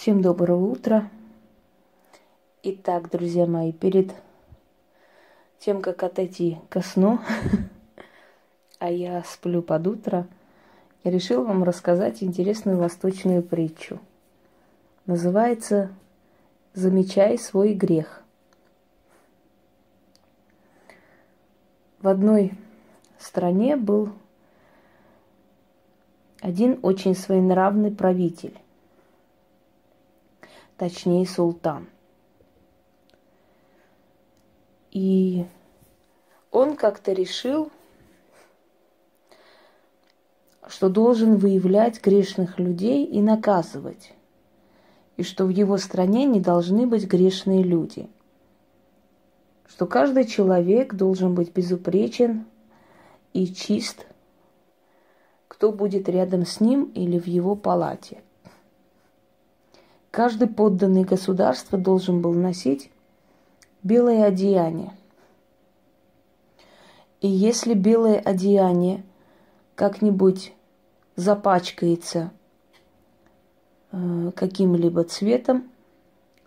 Всем доброго утра. Итак, друзья мои, перед тем, как отойти ко сну, а я сплю под утро, я решил вам рассказать интересную восточную притчу. Называется «Замечай свой грех». В одной стране был один очень своенравный правитель точнее султан. И он как-то решил, что должен выявлять грешных людей и наказывать, и что в его стране не должны быть грешные люди, что каждый человек должен быть безупречен и чист, кто будет рядом с ним или в его палате – Каждый подданный государства должен был носить белое одеяние. И если белое одеяние как-нибудь запачкается э, каким-либо цветом,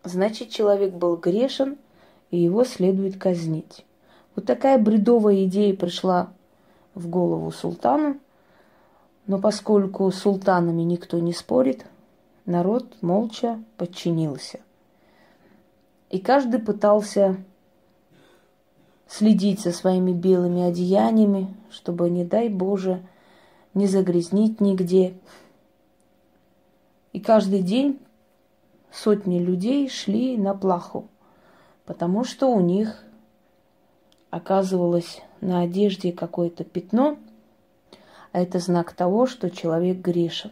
значит человек был грешен, и его следует казнить. Вот такая бредовая идея пришла в голову султану, но поскольку султанами никто не спорит, Народ молча подчинился. И каждый пытался следить за своими белыми одеяниями, чтобы, не дай Боже, не загрязнить нигде. И каждый день сотни людей шли на плаху, потому что у них оказывалось на одежде какое-то пятно, а это знак того, что человек грешен.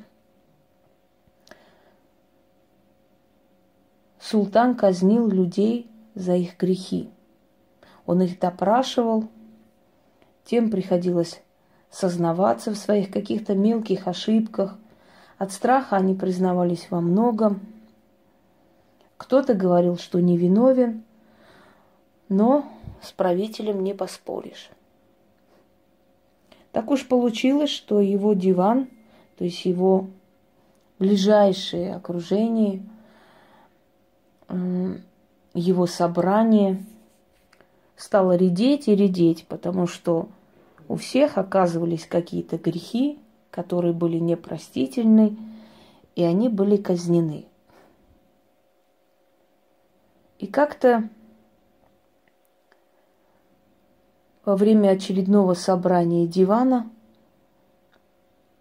Султан казнил людей за их грехи. Он их допрашивал, тем приходилось сознаваться в своих каких-то мелких ошибках. От страха они признавались во многом. Кто-то говорил, что невиновен, но с правителем не поспоришь. Так уж получилось, что его диван, то есть его ближайшее окружение – его собрание стало редеть и редеть, потому что у всех оказывались какие-то грехи, которые были непростительны, и они были казнены. И как-то во время очередного собрания дивана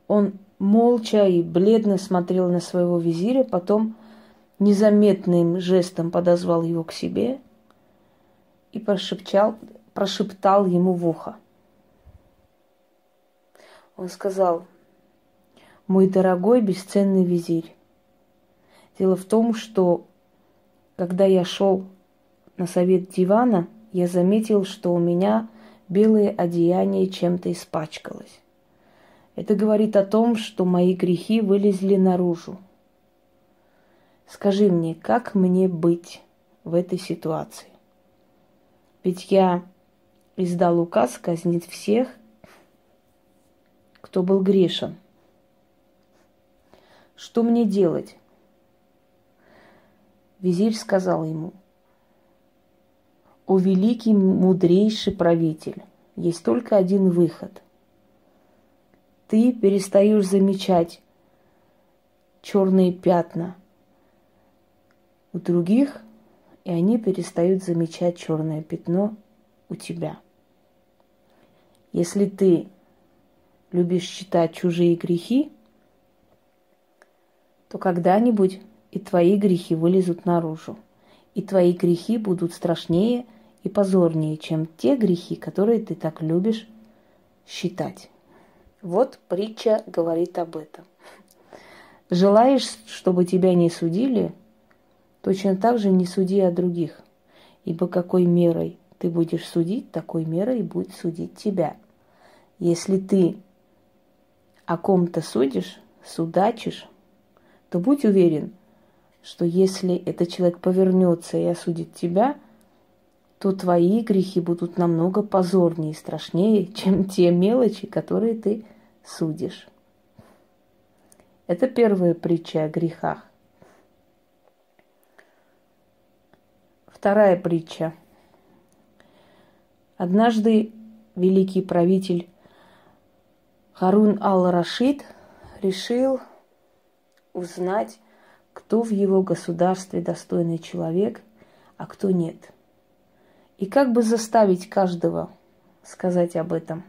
он молча и бледно смотрел на своего визиря, потом незаметным жестом подозвал его к себе и прошептал, прошептал ему в ухо. Он сказал, мой дорогой бесценный визирь, дело в том, что когда я шел на совет дивана, я заметил, что у меня белое одеяние чем-то испачкалось. Это говорит о том, что мои грехи вылезли наружу – Скажи мне, как мне быть в этой ситуации? Ведь я издал указ казнить всех, кто был грешен. Что мне делать? Визирь сказал ему, «О великий мудрейший правитель, есть только один выход. Ты перестаешь замечать черные пятна – у других, и они перестают замечать черное пятно у тебя. Если ты любишь считать чужие грехи, то когда-нибудь и твои грехи вылезут наружу. И твои грехи будут страшнее и позорнее, чем те грехи, которые ты так любишь считать. Вот притча говорит об этом. Желаешь, чтобы тебя не судили, Точно так же не суди о других, ибо какой мерой ты будешь судить, такой мерой будет судить тебя. Если ты о ком-то судишь, судачишь, то будь уверен, что если этот человек повернется и осудит тебя, то твои грехи будут намного позорнее и страшнее, чем те мелочи, которые ты судишь. Это первая притча о грехах. Вторая притча. Однажды великий правитель Харун ал-Рашид решил узнать, кто в его государстве достойный человек, а кто нет. И как бы заставить каждого сказать об этом.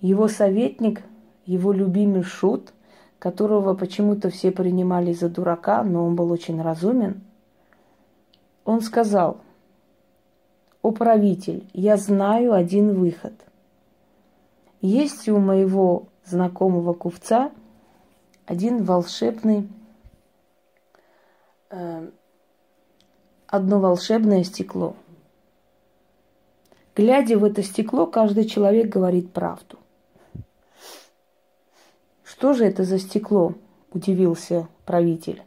Его советник, его любимый шут, которого почему-то все принимали за дурака, но он был очень разумен, он сказал, «О правитель, я знаю один выход. Есть у моего знакомого купца один волшебный, э, одно волшебное стекло. Глядя в это стекло, каждый человек говорит правду. Что же это за стекло? Удивился правитель.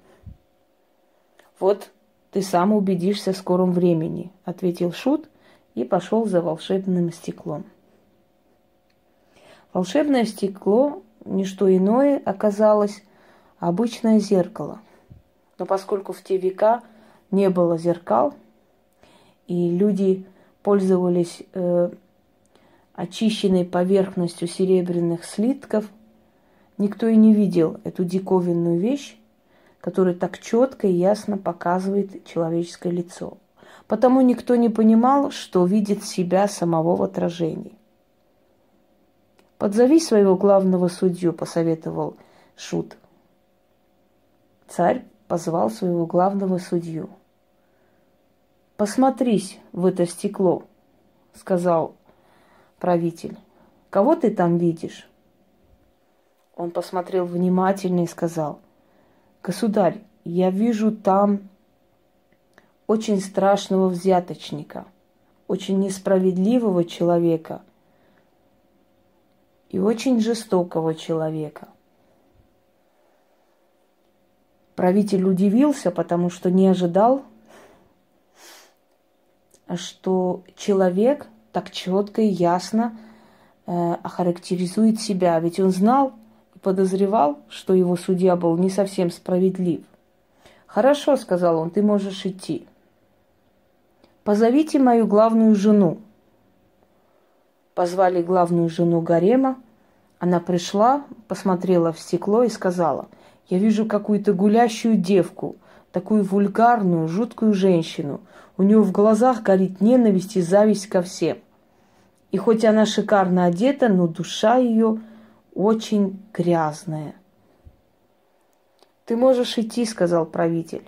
Вот ты сам убедишься в скором времени, ответил Шут и пошел за волшебным стеклом. Волшебное стекло не что иное оказалось обычное зеркало. Но поскольку в те века не было зеркал, и люди пользовались э, очищенной поверхностью серебряных слитков, никто и не видел эту диковинную вещь, которая так четко и ясно показывает человеческое лицо. Потому никто не понимал, что видит себя самого в отражении. «Подзови своего главного судью», — посоветовал Шут. Царь позвал своего главного судью. «Посмотрись в это стекло», — сказал правитель. «Кого ты там видишь?» Он посмотрел внимательно и сказал, «Государь, я вижу там очень страшного взяточника, очень несправедливого человека и очень жестокого человека. Правитель удивился, потому что не ожидал, что человек так четко и ясно э, охарактеризует себя. Ведь он знал подозревал, что его судья был не совсем справедлив. «Хорошо», — сказал он, — «ты можешь идти». «Позовите мою главную жену», Позвали главную жену гарема. Она пришла, посмотрела в стекло и сказала, я вижу какую-то гулящую девку, такую вульгарную, жуткую женщину. У нее в глазах горит ненависть и зависть ко всем. И хоть она шикарно одета, но душа ее очень грязная. «Ты можешь идти», — сказал правитель.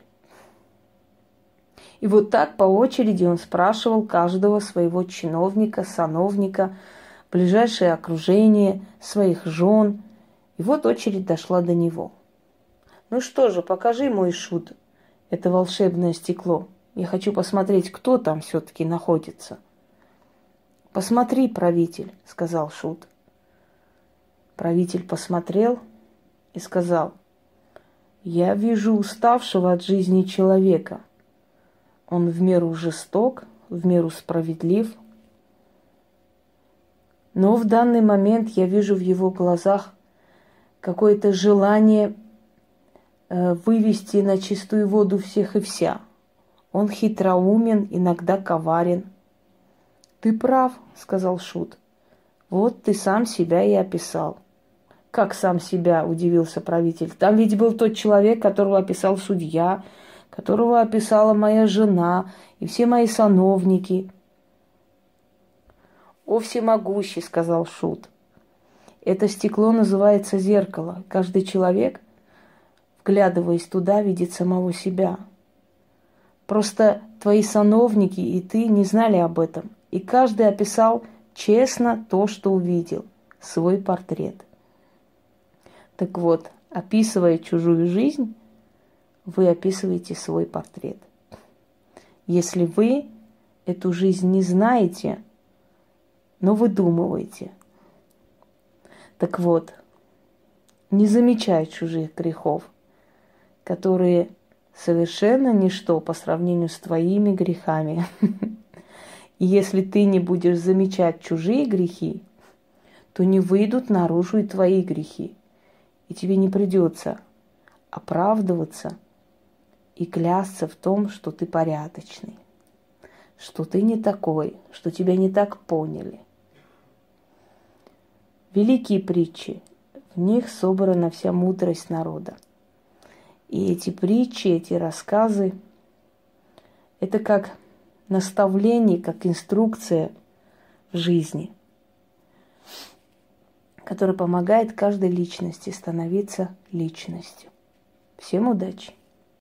И вот так по очереди он спрашивал каждого своего чиновника, сановника, ближайшее окружение, своих жен. И вот очередь дошла до него. Ну что же, покажи мой шут, это волшебное стекло. Я хочу посмотреть, кто там все-таки находится. Посмотри, правитель, сказал шут. Правитель посмотрел и сказал, я вижу уставшего от жизни человека – он в меру жесток, в меру справедлив. Но в данный момент я вижу в его глазах какое-то желание э, вывести на чистую воду всех и вся. Он хитроумен, иногда коварен. Ты прав, сказал Шут. Вот ты сам себя и описал. Как сам себя, удивился правитель. Там ведь был тот человек, которого описал судья, которого описала моя жена и все мои сановники. «О всемогущий!» — сказал Шут. «Это стекло называется зеркало. Каждый человек, вглядываясь туда, видит самого себя. Просто твои сановники и ты не знали об этом, и каждый описал честно то, что увидел, свой портрет. Так вот, описывая чужую жизнь, вы описываете свой портрет. Если вы эту жизнь не знаете, но выдумываете. Так вот, не замечай чужих грехов, которые совершенно ничто по сравнению с твоими грехами. И если ты не будешь замечать чужие грехи, то не выйдут наружу и твои грехи. И тебе не придется оправдываться – и клясться в том, что ты порядочный, что ты не такой, что тебя не так поняли. Великие притчи, в них собрана вся мудрость народа. И эти притчи, эти рассказы, это как наставление, как инструкция в жизни, которая помогает каждой личности становиться личностью. Всем удачи!